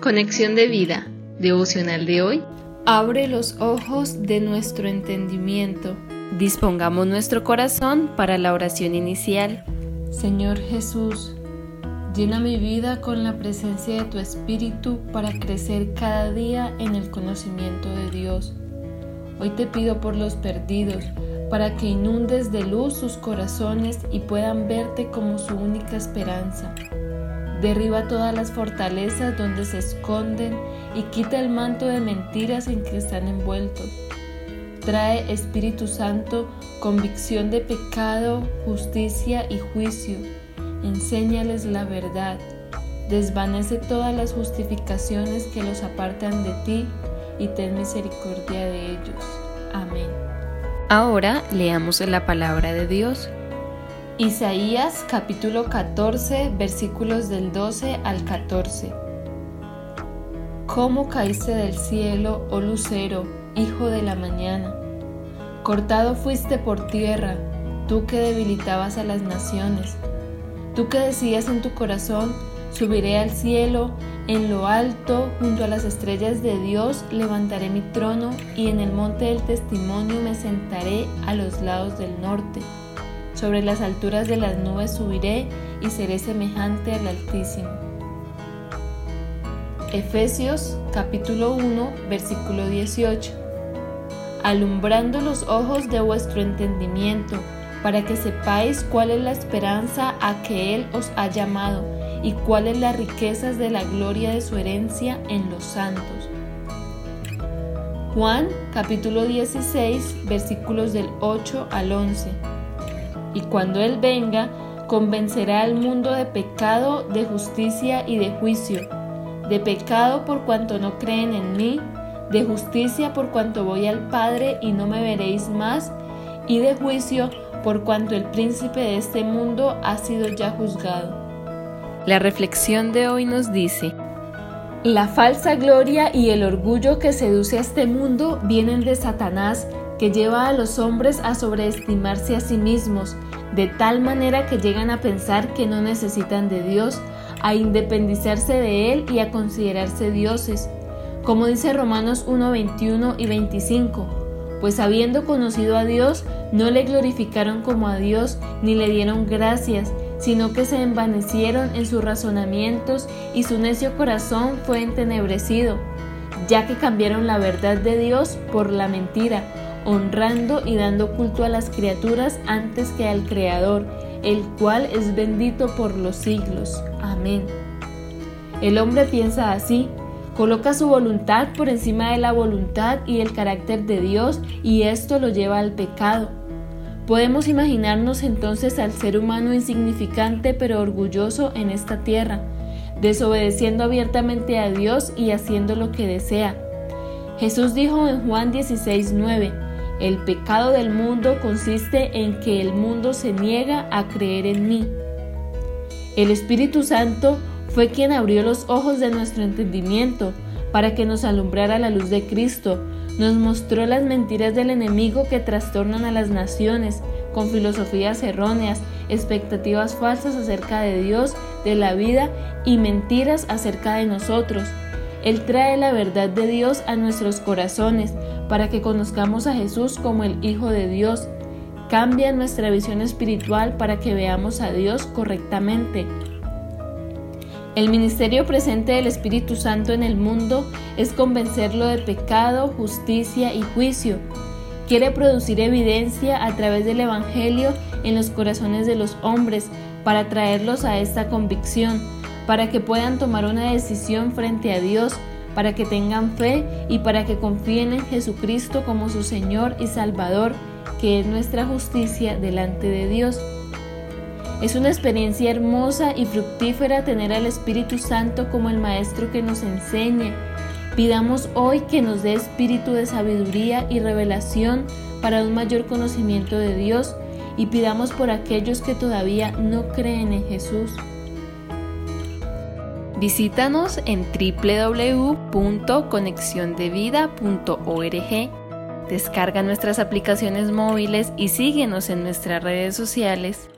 Conexión de vida, devocional de hoy. Abre los ojos de nuestro entendimiento. Dispongamos nuestro corazón para la oración inicial. Señor Jesús, llena mi vida con la presencia de tu Espíritu para crecer cada día en el conocimiento de Dios. Hoy te pido por los perdidos, para que inundes de luz sus corazones y puedan verte como su única esperanza. Derriba todas las fortalezas donde se esconden y quita el manto de mentiras en que están envueltos. Trae Espíritu Santo convicción de pecado, justicia y juicio. Enséñales la verdad. Desvanece todas las justificaciones que los apartan de ti y ten misericordia de ellos. Amén. Ahora leamos la palabra de Dios. Isaías capítulo 14 versículos del 12 al 14. ¿Cómo caíste del cielo, oh lucero, hijo de la mañana? Cortado fuiste por tierra, tú que debilitabas a las naciones. Tú que decías en tu corazón, subiré al cielo, en lo alto, junto a las estrellas de Dios, levantaré mi trono y en el monte del testimonio me sentaré a los lados del norte. Sobre las alturas de las nubes subiré y seré semejante al Altísimo. Efesios capítulo 1 versículo 18. Alumbrando los ojos de vuestro entendimiento, para que sepáis cuál es la esperanza a que Él os ha llamado y cuáles las riquezas de la gloria de su herencia en los santos. Juan capítulo 16 versículos del 8 al 11 y cuando Él venga, convencerá al mundo de pecado, de justicia y de juicio, de pecado por cuanto no creen en mí, de justicia por cuanto voy al Padre y no me veréis más, y de juicio por cuanto el príncipe de este mundo ha sido ya juzgado. La reflexión de hoy nos dice, la falsa gloria y el orgullo que seduce a este mundo vienen de Satanás, que lleva a los hombres a sobreestimarse a sí mismos, de tal manera que llegan a pensar que no necesitan de Dios, a independizarse de Él y a considerarse dioses. Como dice Romanos 1, 21 y 25, pues habiendo conocido a Dios, no le glorificaron como a Dios ni le dieron gracias, sino que se envanecieron en sus razonamientos y su necio corazón fue entenebrecido, ya que cambiaron la verdad de Dios por la mentira honrando y dando culto a las criaturas antes que al Creador, el cual es bendito por los siglos. Amén. El hombre piensa así, coloca su voluntad por encima de la voluntad y el carácter de Dios y esto lo lleva al pecado. Podemos imaginarnos entonces al ser humano insignificante pero orgulloso en esta tierra, desobedeciendo abiertamente a Dios y haciendo lo que desea. Jesús dijo en Juan 16:9, el pecado del mundo consiste en que el mundo se niega a creer en mí. El Espíritu Santo fue quien abrió los ojos de nuestro entendimiento para que nos alumbrara la luz de Cristo, nos mostró las mentiras del enemigo que trastornan a las naciones con filosofías erróneas, expectativas falsas acerca de Dios, de la vida y mentiras acerca de nosotros. Él trae la verdad de Dios a nuestros corazones para que conozcamos a Jesús como el Hijo de Dios. Cambia nuestra visión espiritual para que veamos a Dios correctamente. El ministerio presente del Espíritu Santo en el mundo es convencerlo de pecado, justicia y juicio. Quiere producir evidencia a través del Evangelio en los corazones de los hombres para traerlos a esta convicción, para que puedan tomar una decisión frente a Dios para que tengan fe y para que confíen en Jesucristo como su Señor y Salvador, que es nuestra justicia delante de Dios. Es una experiencia hermosa y fructífera tener al Espíritu Santo como el Maestro que nos enseña. Pidamos hoy que nos dé espíritu de sabiduría y revelación para un mayor conocimiento de Dios y pidamos por aquellos que todavía no creen en Jesús. Visítanos en www.conexiondevida.org. Descarga nuestras aplicaciones móviles y síguenos en nuestras redes sociales